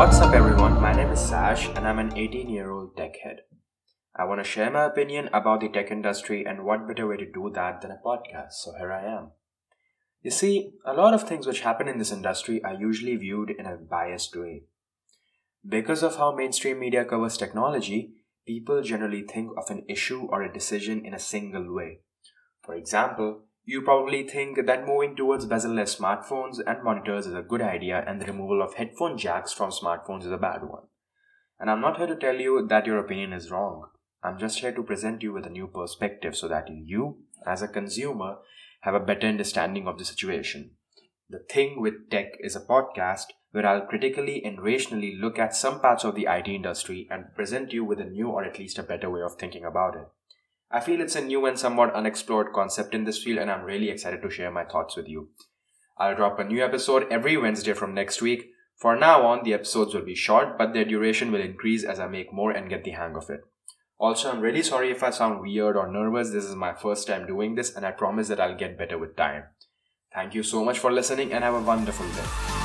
What's up, everyone? My name is Sash, and I'm an 18 year old tech head. I want to share my opinion about the tech industry, and what better way to do that than a podcast, so here I am. You see, a lot of things which happen in this industry are usually viewed in a biased way. Because of how mainstream media covers technology, people generally think of an issue or a decision in a single way. For example, you probably think that moving towards bezel-less smartphones and monitors is a good idea and the removal of headphone jacks from smartphones is a bad one. And I'm not here to tell you that your opinion is wrong. I'm just here to present you with a new perspective so that you, as a consumer, have a better understanding of the situation. The Thing with Tech is a podcast where I'll critically and rationally look at some parts of the IT industry and present you with a new or at least a better way of thinking about it. I feel it's a new and somewhat unexplored concept in this field, and I'm really excited to share my thoughts with you. I'll drop a new episode every Wednesday from next week. For now on, the episodes will be short, but their duration will increase as I make more and get the hang of it. Also, I'm really sorry if I sound weird or nervous. This is my first time doing this, and I promise that I'll get better with time. Thank you so much for listening, and have a wonderful day.